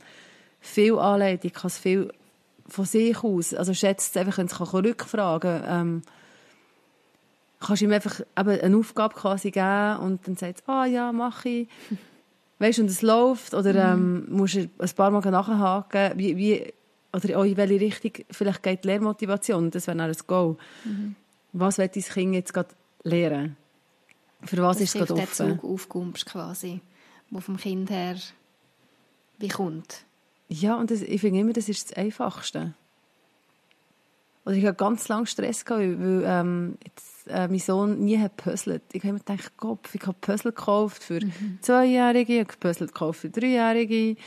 viel Anleitung? Kann es viel von sich aus? Also schätzt es einfach, wenn es kann rückfragen kann. Ähm, kannst du ihm einfach eben eine Aufgabe quasi geben und dann sagt ah ja, mache ich. <laughs> Weißt du, und es läuft, oder ähm, musst du ein paar Mal nachhaken, wie, wie, oder in welche Richtung vielleicht geht die Lehrmotivation, das wäre dann ein Go. Was will dein Kind jetzt gerade lernen? Für was Das ist es gerade der offen? Zug aufkommst quasi, wo vom Kind her wie kommt. Ja, und das, ich finde immer, das ist das Einfachste. Also ich hatte ganz lange Stress, gehabt, weil, ähm, jetzt, äh, mein Sohn nie hat puzzelt. Ich habe immer gedacht, Gott, ich habe Puzzle gekauft für Zweijährige, ich habe Puzzle gekauft für Dreijährige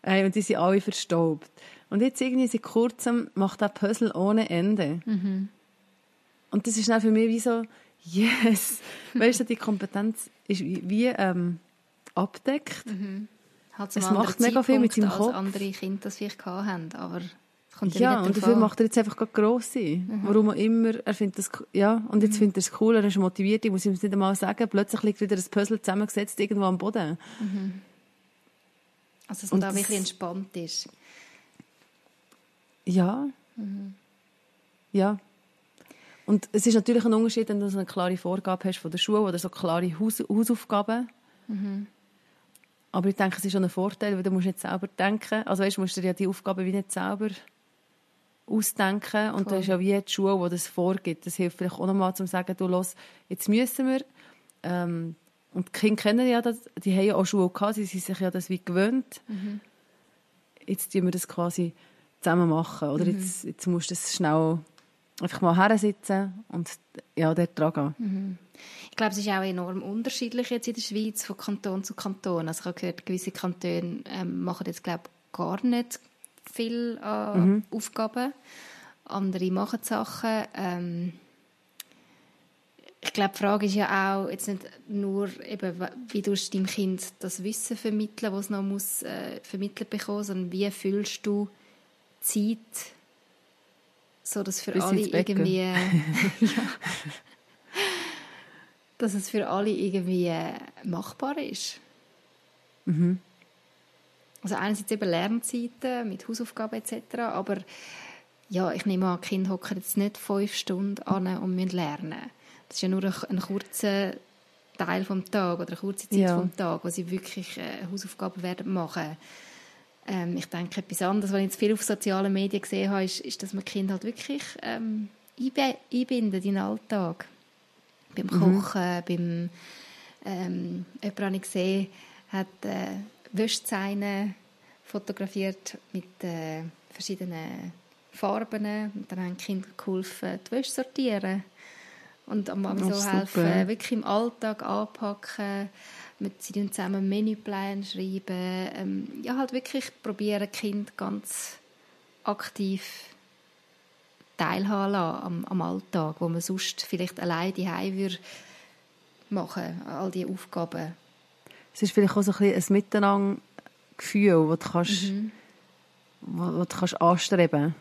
äh, und die sind alle verstaubt. Und jetzt irgendwie seit kurzem macht er Puzzle ohne Ende. Und das ist dann für mich wie so, yes, <laughs> weißt du, die Kompetenz ist wie, wie ähm, abdeckt. Halt zum Es macht mega viel mit seinem Kopf. andere Kinder das vielleicht haben, aber es ja, und dafür macht er jetzt einfach gerade grosse. Mhm. Warum auch immer. Er findet das, ja, und jetzt mhm. findet er es cool, er ist motiviert, ich muss ihm das nicht einmal sagen. Plötzlich liegt wieder ein Puzzle zusammengesetzt irgendwo am Boden. Mhm. Also, dass man da wirklich entspannt ist. Ja. Mhm. Ja. Und es ist natürlich ein Unterschied, wenn du so eine klare Vorgabe hast von der Schule oder so klare Haus Hausaufgaben. Mhm. Aber ich denke, es ist schon ein Vorteil, weil du musst nicht selber denken. Also weißt, du musst dir ja die Aufgaben wie nicht selber ausdenken. Und cool. da ist ja wie die Schule, die das vorgibt. Das hilft vielleicht auch nochmal, um zu sagen, du, los, jetzt müssen wir. Ähm, und die Kinder kennen ja das, die haben ja auch Schule gehabt, sie sind sich ja das wie gewöhnt. Mhm. Jetzt tun wir das quasi zusammen machen. Oder mhm. jetzt, jetzt musst du das schnell einfach mal her sitzen und ja, dort dran gehen. Mhm. Ich glaube, es ist auch enorm unterschiedlich jetzt in der Schweiz von Kanton zu Kanton. Also ich habe gehört, gewisse Kantone ähm, machen jetzt glaube gar nicht viel äh, mhm. Aufgaben. Andere machen Sachen. Ähm, ich glaube, die Frage ist ja auch jetzt nicht nur, eben, wie du deinem Kind das Wissen vermitteln, was es noch muss, äh, vermittelt bekommen, sondern wie fühlst du Zeit, so dass für Bis alle irgendwie <laughs> <laughs> ja, <laughs> dass es für alle irgendwie machbar ist. Mhm. Also einerseits eben Lernzeiten mit Hausaufgaben etc., aber ja, ich nehme an, Kinder hocken jetzt nicht fünf Stunden an und müssen lernen. Das ist ja nur ein, kurzer Teil vom Tag oder eine kurze Zeit ja. vom Tag, wo sie wirklich äh, Hausaufgaben werden machen. Ähm, ich denke, etwas anderes, was ich jetzt viel auf sozialen Medien gesehen habe, ist, ist dass man Kinder halt wirklich ähm, einbindet in den Alltag. Beim mhm. Kochen, beim ähm, jemand habe ich gesehen, hat äh, Wäschzeine fotografiert mit äh, verschiedenen Farben. Und dann haben die Kinder geholfen, die Wäsche sortieren. Und am Abend so helfen, wirklich im Alltag anpacken. Mit sie zusammen Menüplan schreiben. Ähm, ja, halt wirklich probieren, Kind ganz aktiv teilhaben lassen am, am Alltag, wo man sonst vielleicht alleine die würde machen, all diese Aufgaben. Es ist vielleicht auch so ein, ein Miteinandergefühl, das du, kannst, mhm. wo du kannst anstreben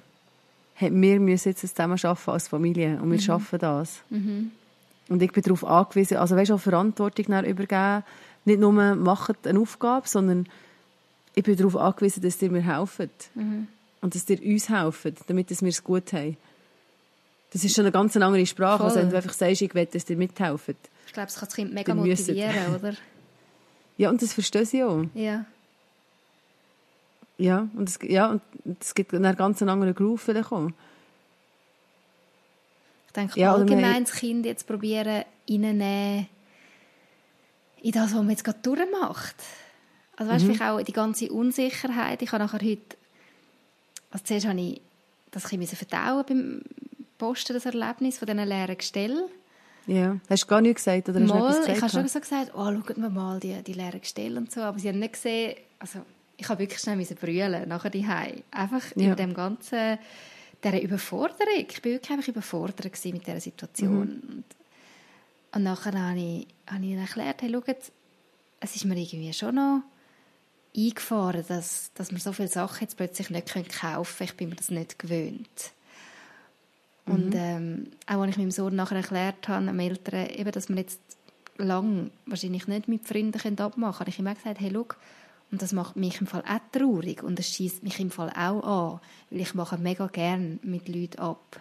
kannst. Wir müssen jetzt zusammen arbeiten als Familie und wir mhm. schaffen das. Mhm. Und ich bin darauf angewiesen, also weißt, auch Verantwortung übergeben. Nicht nur macht eine Aufgabe, sondern ich bin darauf angewiesen, dass ihr mir helfen. Mhm. Und dass ihr uns helfen, damit wir es gut haben. Das ist schon eine ganz andere Sprache, als wenn du einfach sagst, ich will, dass dir mithelfen. Ich glaube, es kann das Kind mega motivieren, <laughs> oder? Ja, und das verstehe sie auch. Ja. Ja, und es, ja, und es gibt einen ganz anderen Groove vielleicht auch. Ich denke, ja, allgemein das Kind jetzt probieren, reinzunehmen in das, was man jetzt gerade durchmacht. Also weißt mhm. auch die ganze Unsicherheit. Ich habe nachher heute, also zuerst habe ich das ein bisschen verdauen beim Posten, das Erlebnis von diesen leeren Gestellen. Ja. Hast du gar nichts gesagt? Oder hast mal, gesagt? ich habe schon so gesagt, oh, schaut mir mal die, die leeren Gestelle und so. Aber sie haben nicht gesehen, also ich habe wirklich schnell brüllen nachher die Einfach ja. über dem ganzen, dieser Überforderung. Ich war wirklich einfach überfordert mit dieser Situation. Mhm. Und, und nachher habe ich, habe ich ihnen erklärt, hey, schaut, es ist mir irgendwie schon noch eingefahren, dass, dass man so viele Sachen jetzt plötzlich nicht kaufen können. Ich bin mir das nicht gewöhnt. Und mhm. ähm, auch als ich meinem Sohn nachher erklärt habe, am Eltern, eben, dass wir jetzt lang wahrscheinlich nicht mit Freunden abmachen können, habe ich immer gesagt, hey, schau, und das macht mich im Fall auch traurig und das schießt mich im Fall auch an, weil ich mache mega gern mit Leuten ab.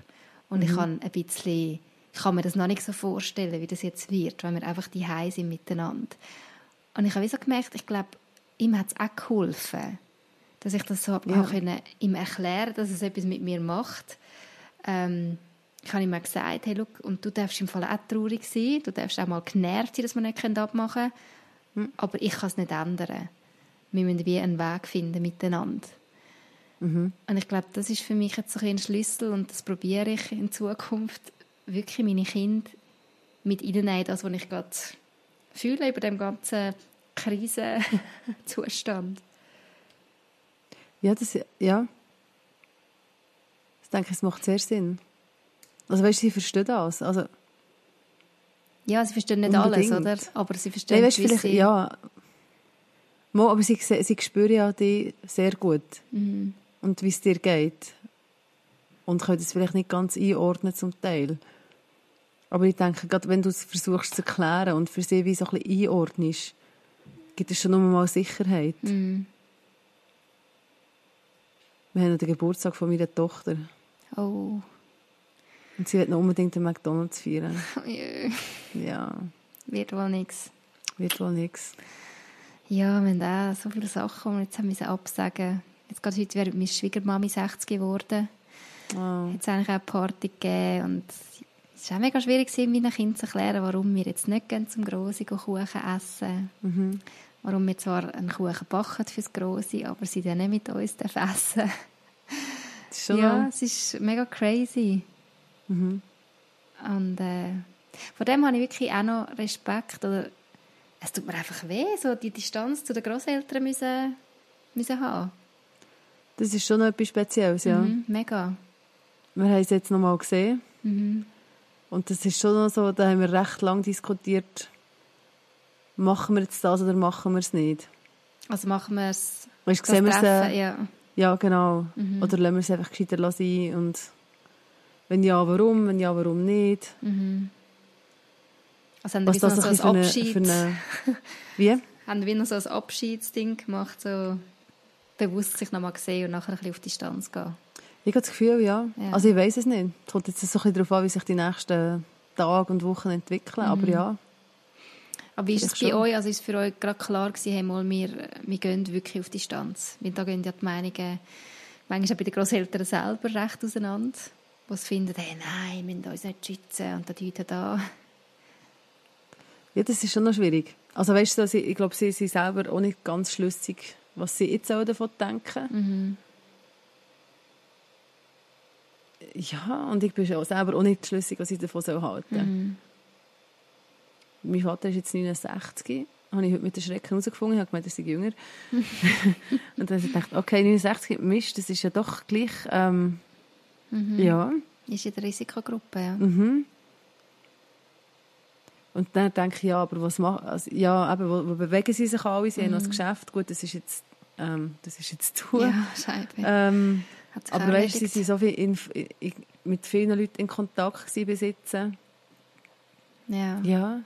Und mhm. ich kann ein bisschen, ich kann mir das noch nicht so vorstellen, wie das jetzt wird, wenn wir einfach die sind miteinander. Und ich habe so gemerkt, ich glaube, ihm hat es auch geholfen, dass ich das so ja. auch können, ihm erklären dass es etwas mit mir macht ähm, ich habe ihm mal gesagt, hey, look, und du darfst im Fall auch traurig sein, du darfst auch mal genervt sein, dass wir nicht abmachen können, hm. aber ich kann es nicht ändern. Wir müssen wie einen Weg finden miteinander. Mhm. Und ich glaube, das ist für mich jetzt ein Schlüssel und das probiere ich in Zukunft, wirklich meine Kinder mit ihnen das, was ich gerade fühle über dem ganzen Krisenzustand. Ja, das, ja, denke, es macht sehr Sinn. Also weißt du, sie verstehen das. Also, ja, sie verstehen nicht unbedingt. alles, oder? Aber sie verstehen Nein, weißt, vielleicht, sie... Ja, Mo, aber sie, sie spüren ja dich sehr gut. Mhm. Und wie es dir geht. und können es vielleicht nicht ganz einordnen zum Teil. Aber ich denke, gerade wenn du es versuchst zu erklären und für sie wie so ein bisschen einordnest, gibt es schon nochmal Sicherheit. Mhm. Wir haben noch den Geburtstag von meiner Tochter Oh. und sie will noch unbedingt den McDonalds feiern. <laughs> Oh. Ja, Wird wohl nichts. wird wohl nichts. Ja, wir haben auch so viele Sachen, die wir jetzt haben absagen Jetzt gerade heute wäre meine Schwiegermami 60 geworden. Oh. Jetzt eigentlich auch eine Party gegeben und es war auch mega schwierig, meinen Kindern zu erklären, warum wir jetzt nicht gehen zum Grossi gehen Kuchen essen. Mhm. Warum wir zwar einen Kuchen backen fürs Grossi, aber sie dann nicht mit uns <laughs> dürfen essen Das ist schon Ja, es ist mega crazy. Mhm. Und äh, von dem habe ich wirklich auch noch Respekt. Oder es tut mir einfach weh, so die Distanz zu den Großeltern müssen, müssen haben. Das ist schon etwas Spezielles, ja. Mhm, mega. Wir haben es jetzt noch mal gesehen. Mhm. Und das ist schon noch so, da haben wir recht lang diskutiert, machen wir jetzt das oder machen wir es nicht. Also machen wir es. Weißt, sehen wir es, äh, ja. ja genau. Mhm. Oder lassen wir es einfach gescheiter sein und wenn ja, warum, wenn ja, warum nicht. Mhm. Also haben wir Was so das ein ein bisschen für eine, Abschied, für eine... Wie? <laughs> haben wir noch so ein Abschiedsding gemacht, so bewusst sich nochmal sehen und nachher ein bisschen auf Distanz gehen. Ich habe das Gefühl, ja. Ja. Also ich weiß es nicht. Es kommt jetzt so ein bisschen darauf an, wie sich die nächsten Tage und Wochen entwickeln. Aber ja, Aber wie ist es bei schon. euch? Also ist es für euch gerade klar gewesen, hey, mal, wir, wir gehen wirklich auf Distanz? Weil da gehen ja die Meinungen manchmal auch bei den Grosseltern selber recht auseinander, die es finden, hey, nein, wir müssen uns nicht schützen und da Leute da. Ja, das ist schon noch schwierig. Also weißt du, sie- ich glaube, sie sind selber auch nicht ganz schlüssig, was sie jetzt auch davon denken. Mhm. Ja, und ich bin auch selber auch nicht schlüssig, was ich davon soll halten soll. Mhm. Mein Vater ist jetzt 69. Habe ich heute mit der Schrecken herausgefunden. Ich habe gemeint, er sei jünger. <laughs> und dann habe ich gedacht, okay, 69 Mist, das ist ja doch gleich... Ähm, Mhm. Ja. Ist in der Risikogruppe, ja. Mhm. Und dann denke ich, ja, aber was machen... Also, ja, eben, wo, wo bewegen sie sich alle? Sie haben noch das Geschäft. Gut, das ist jetzt... Ähm, das ist jetzt zu. Ja, Scheibe. Ähm, aber weißt du, sie sind so viel in, in, mit vielen Leuten in Kontakt gewesen jetzt. Ja. Ja.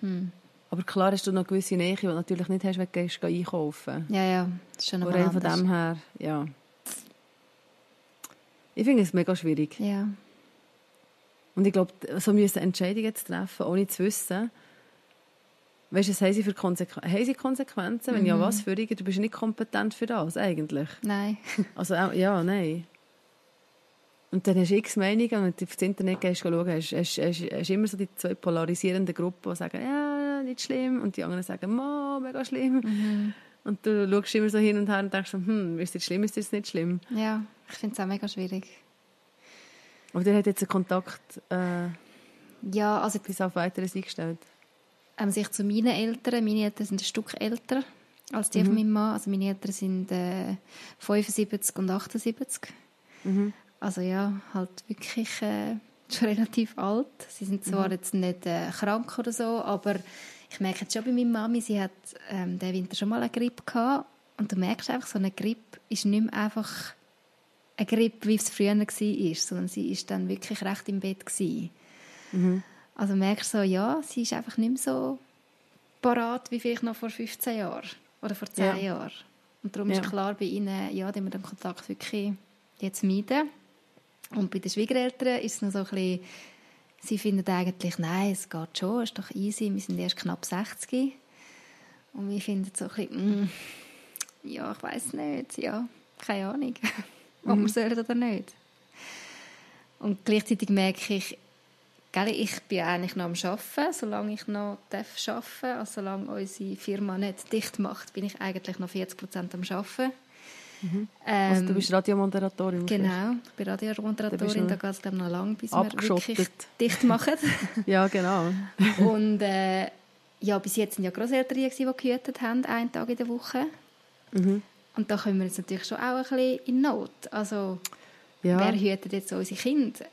Hm. Aber klar hast du noch gewisse Nähe, die du natürlich nicht hast, wenn du gehst einkaufen. ja, ja, das ist schon nochmal von dem her, ja. Ich finde es mega schwierig. Ja. Und ich glaube, so müssen Entscheidungen zu treffen, ohne zu wissen, weißt du, was haben sie für Konsequ haben sie Konsequenzen? Wenn Mhm. ja, was für irgend? Du bist nicht kompetent für das, eigentlich. Nein. <laughs> Also, ja, nein. Und dann hast du x Meinungen und wenn du aufs Internet gehst, schauen, hast, hast, hast, hast immer so die zwei polarisierenden Gruppen, die sagen, ja, nicht schlimm, und die anderen sagen, ma, mega schlimm. Mhm. Und du schaust immer so hin und her und denkst, hm, ist das schlimm, ist das nicht schlimm? Ja, ich finde es auch mega schwierig. Aber der hat jetzt einen Kontakt äh, Ja, also bis auf weiteres eingestellt. ähm, sich zu meinen Eltern. Meine Eltern sind ein Stück älter als die von meinem Mann. Also meine Eltern sind äh, 75 und 78. Mhm. Also ja, halt wirklich äh, <laughs> schon relativ alt. Sie sind zwar jetzt nicht äh, krank oder so, aber ich merke jetzt schon bei meiner Mami, sie hat ähm, den Winter schon mal eine Grippe gehabt. Und du merkst einfach, so eine Grippe ist nicht mehr einfach eine Grippe, wie es früher war, sondern sie ist dann wirklich recht im Bett gewesen. Also merkst du so, ja, sie ist einfach nicht mehr so parat wie vielleicht noch vor 15 Jahren oder vor 10 Ja. Jahren. Und darum Ja. ist klar bei ihnen, ja, die wir den Kontakt wirklich jetzt meiden. Und bei den Schwiegereltern ist es noch so ein bisschen, sie finden eigentlich, nein, es geht schon, es ist doch easy, wir sind erst knapp 60. Und wir finden so ein bisschen, mm, ja, ich weiß nicht, ja, keine Ahnung, <laughs> ob wir sollen oder nicht. Und gleichzeitig merke ich, gell, ich bin eigentlich noch am Arbeiten, solange ich noch darf arbeiten darf. Also solange unsere Firma nicht dicht macht, bin ich eigentlich noch 40 Prozent am Arbeiten. Also, Ähm, du bist Radiomoderatorin. Genau, ich bin Radiomoderatorin, Da geht es noch lange, bis wir wirklich dicht machen. <laughs> Ja, genau. Und äh, ja, bis jetzt sind ja Grosseltern, die die gehütet haben, einen Tag in der Woche. Mhm. Und da kommen wir jetzt natürlich schon auch ein bisschen in Not. Also, Ja. wer hütet jetzt unsere Kinder?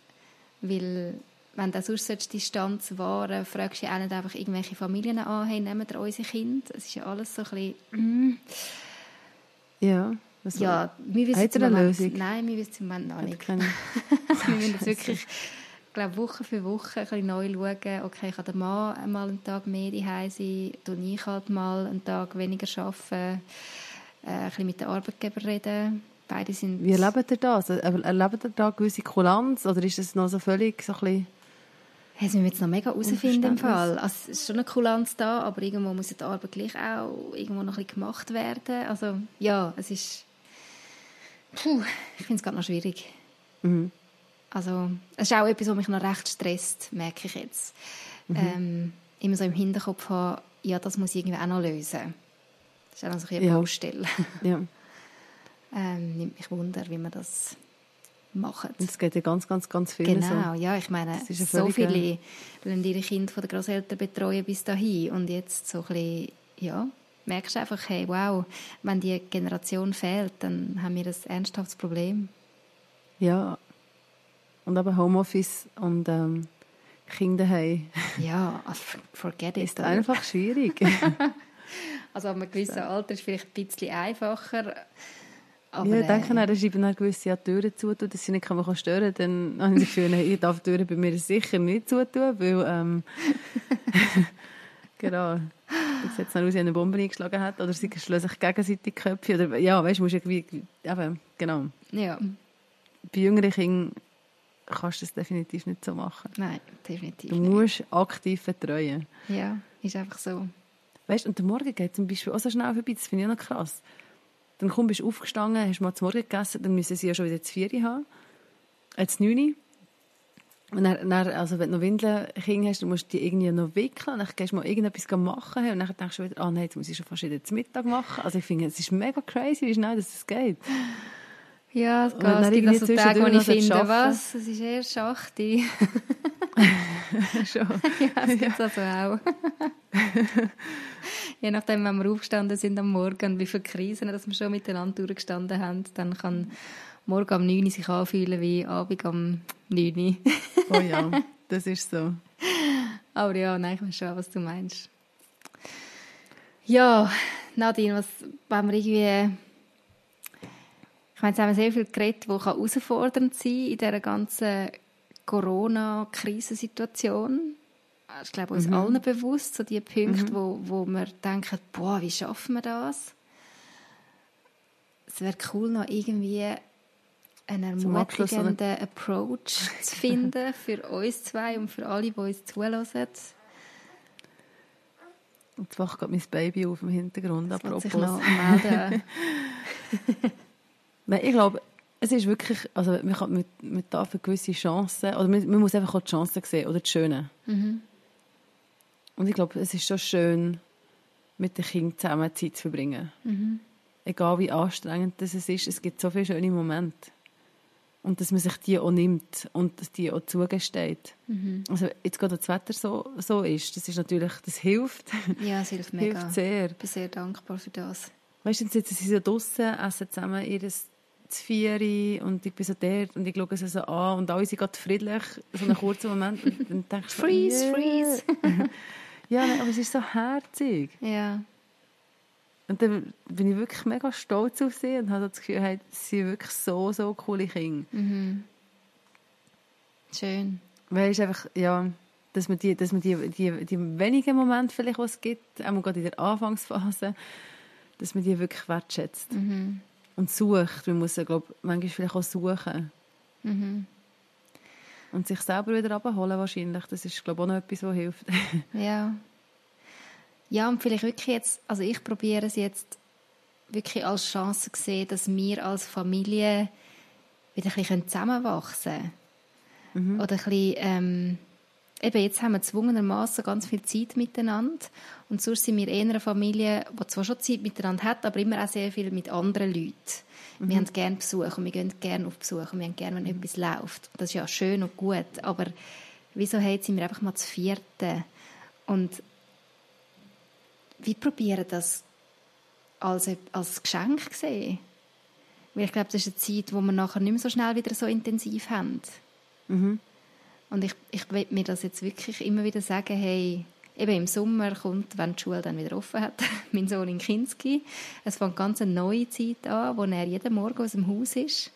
Weil, wenn du sonst Distanz wahren fragst du ja auch nicht einfach irgendwelche Familien an, hey, nehmen ihr unsere Kinder? Es ist ja alles so ein bisschen, mm, Ja. Was Ja, wir wissen eine Moment, Lösung? Nein, wir wissen es im Moment noch Hat nicht. <laughs> wir müssen jetzt wirklich, ich glaube, Woche für Woche ein bisschen neu schauen, okay, kann der Mann einmal einen Tag mehr daheim sein, tue ich halt mal einen Tag weniger arbeiten, äh, ein bisschen mit den Arbeitgeber reden. Beide sind... Wie erlebt ihr das? Er- Erlebt ihr da gewisse Kulanz oder ist das noch so völlig so ein bisschen... Hey, Das müssen wir jetzt noch mega herausfinden im. Fall. Also, es ist schon eine Kulanz da, aber irgendwo muss ja die Arbeit gleich auch irgendwo noch ein bisschen gemacht werden. Also, ja, es ist... Puh, ich finde es gerade noch schwierig. Mhm. Also, es ist auch etwas, was mich noch recht stresst, merke ich jetzt. Ähm, immer so im Hinterkopf haben, ja, das muss ich irgendwie auch noch lösen. Das ist auch so ein eine Ja. Baustelle. Ja. <laughs> Ähm, nimmt mich Wunder, wie man das macht. Es geht ja ganz, ganz, ganz vielen Genau, so. ja, ich meine, eine so viele lassen ihre Kinder von den Großeltern betreuen bis dahin und jetzt so ein bisschen, ja, merkst du einfach, hey, wow, wenn die Generation fehlt, dann haben wir ein ernsthaftes Problem. Ja. Und aber Homeoffice und ähm, Kinder haben, Ja, forget it. ist einfach schwierig. <laughs> Also ab einem gewissen Alter ist es vielleicht ein bisschen einfacher. Aber, ja, ich denke, äh, dass ich dann gewisse Türen zutun, dass sie nicht kann stören kann. Dann habe ich das Gefühl, ich darf die Türen bei mir sicher nicht zutun, weil... Ähm, <laughs> genau. Das jetzt dann aus, wie eine Bombe eingeschlagen hat. Oder sie schlagen sich gegenseitig Köpfe. Oder, ja, weißt du, musst irgendwie... Eben, genau. ja, Bei jüngeren Kindern kannst du das definitiv nicht so machen. nein, definitiv Du nicht. musst aktiv betreuen. Ja, ist einfach so. Weißt und der Morgen geht zum Beispiel auch so schnell vorbei, das finde ich auch noch krass. Dann komm, bist du aufgestanden, hast mal zum Morgen gegessen, dann müssen sie ja schon wieder zu vier haben. Äh, zu neun. Und dann, dann, also wenn du noch Windeln Kinder hast, dann musst du die irgendwie noch wickeln. Dann gehst du mal irgendetwas machen. Und dann denkst du wieder, ah nein, jetzt muss ich schon fast wieder zum Mittag machen. Also ich finde, es ist mega crazy, wie schnell das geht. <laughs> Ja, es geht. Es gibt also Tage, wo ich finde, was, es ist erst 8 Uhr. schon. ja, das gibt es also auch. <laughs> Je nachdem, wenn wir aufgestanden sind am Morgen und wie viele Krisen dass wir schon miteinander durchgestanden haben, dann kann morgen am 9 Uhr sich anfühlen wie Abend am 9 Uhr. Oh ja, <laughs> das ist so. Aber ja, nein, ich weiß schon, was du meinst. Ja, Nadine, was, wenn wir irgendwie... Ich meine, jetzt haben wir sehr viel geredet, die herausfordernd sein kann in dieser ganzen Corona-Krisensituation. Das ist, glaube ich, uns allen bewusst, so die Punkte, wo, wo wir denken, boah, wie schaffen wir das? Es wäre cool, noch irgendwie einen ermutigenden Approach zu <laughs> finden für uns zwei und für alle, die uns zuhören. Und jetzt wacht gerade mein Baby auf im Hintergrund. Das Apropos. sich noch melden. <laughs> <laughs> Nein, ich glaube, es ist wirklich, also man, kann, man, man darf eine gewisse Chancen, oder man, man muss einfach auch die Chancen sehen, oder die Schönen. Und ich glaube, es ist schon schön, mit den Kindern zusammen Zeit zu verbringen. Egal wie anstrengend das es ist, es gibt so viele schöne Momente. Und dass man sich die auch nimmt und dass die auch zugesteht. Also jetzt gerade das Wetter so, so ist, das ist natürlich, das hilft, ja, es hilft <laughs> mega. hilft sehr. Ich bin sehr dankbar für das. Weißt du, jetzt sitzen sie so draußen, essen zusammen ihr Zvieri und ich bin so dort und ich schaue sie so an und alle sind gerade friedlich, so einen kurzen Moment und dann denkst du, Freeze, yeah. freeze. <laughs> Ja, aber es ist so herzig. Ja, Und dann bin ich wirklich mega stolz auf sie und habe das Gefühl, hey, sie sind wirklich so, so coole Kinder. schön. Weil es einfach, ja, dass man die, dass man die, die, die wenigen Momente vielleicht, die es gibt, auch gerade in der Anfangsphase, dass man die wirklich wertschätzt. Und sucht. Man muss, glaube manchmal vielleicht auch suchen. Und sich selber wieder abholen wahrscheinlich. Das ist, glaube ich, auch noch etwas, was hilft. <laughs> Ja. Ja, und vielleicht wirklich jetzt, also ich probiere es jetzt wirklich als Chance zu sehen, dass wir als Familie wieder ein bisschen zusammenwachsen können. Oder ein bisschen, ähm, eben jetzt haben wir zwungenermaßen ganz viel Zeit miteinander und sonst sind wir eher eine Familie, die zwar schon Zeit miteinander hat, aber immer auch sehr viel mit anderen Leuten. Wir haben gerne Besuch und wir gehen gerne auf Besuch und wir haben gerne, wenn etwas läuft. Das ist ja schön und gut, aber wieso hey, jetzt sind wir einfach mal zu vierten und wir probieren das als, als Geschenk zu sehen. Weil ich glaube, das ist eine Zeit, wo wir nachher nicht mehr so schnell wieder so intensiv haben. Und ich, ich will mir das jetzt wirklich immer wieder sagen, hey, eben im Sommer kommt, wenn die Schule dann wieder offen hat, <laughs> mein Sohn in Kinski. Es fängt ganz eine neue Zeit an, wo er jeden Morgen aus dem Haus ist.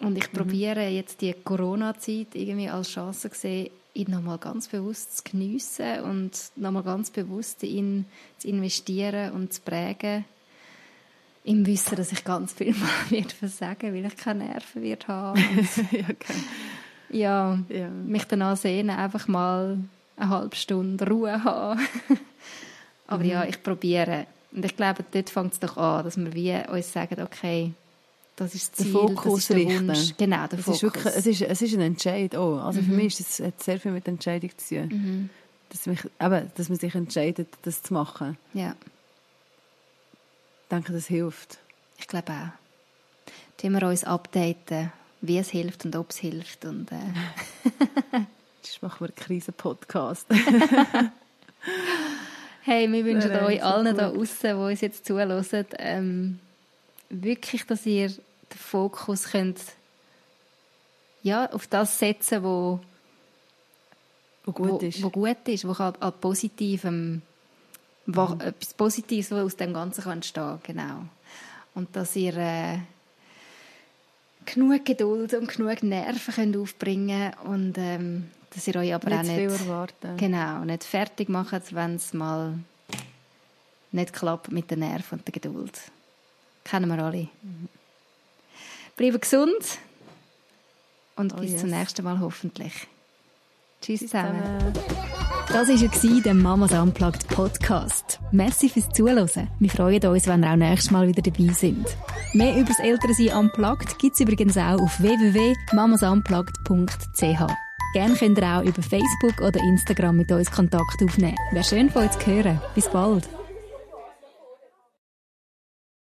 Und ich mhm. probiere jetzt die Corona-Zeit irgendwie als Chance zu sehen, ihn nochmal ganz bewusst zu geniessen und nochmal ganz bewusst in ihn zu investieren und zu prägen. Im Wissen, dass ich ganz viel <laughs> mal <laughs> wird versagen, weil ich keine Nerven wird haben. ja, okay. Ja, ja, mich danach sehen, einfach mal eine halbe Stunde Ruhe <laughs> haben. Aber mhm. ja, ich probiere. Und ich glaube, dort fängt es doch an, dass wir wie uns sagen, okay, das ist das Ziel, Fokus das ist der Wunsch. Genau, der es Fokus. Ist wirklich, es, ist, es ist ein Entscheid auch. Also mhm. für mich ist es, hat sehr viel mit Entscheidung zu tun. Mhm. Dass, mich, eben, dass man sich entscheidet, das zu machen. Ja. Ich denke, das hilft. Ich glaube auch. Tun wir uns updaten, wie es hilft und ob es hilft. Und, äh. <laughs> Jetzt machen wir einen Krisen-Podcast. <laughs> hey, wir wünschen Nein, euch allen gut. da draußen, die uns jetzt zuhören, ähm, wirklich, dass ihr den Fokus könnt, ja, auf das setzen, wo, wo gut wo, ist. Wo gut ist, wo an, an Positivem, mhm. etwas Positives, was aus dem Ganzen kann entstehen genau. Und dass ihr äh, genug Geduld und genug Nerven könnt aufbringen und ähm, dass ihr euch aber nicht auch nicht, erwarten. genau, nicht fertig macht, wenn es mal nicht klappt mit den Nerven und der Geduld. Kennen wir alle. Mhm. Bleiben gesund und oh bis yes. zum nächsten Mal hoffentlich. Tschüss, Tschüss zusammen. Das war der Mamas Unplugged Podcast. Merci fürs Zuhören. Wir freuen uns, wenn ihr auch nächstes Mal wieder dabei sind. Mehr über das Elternsein Unplugged gibt es übrigens auch auf www.mamasunplugged.ch. Gerne könnt ihr auch über Facebook oder Instagram mit uns Kontakt aufnehmen. Wäre schön von euch zu hören. Bis bald.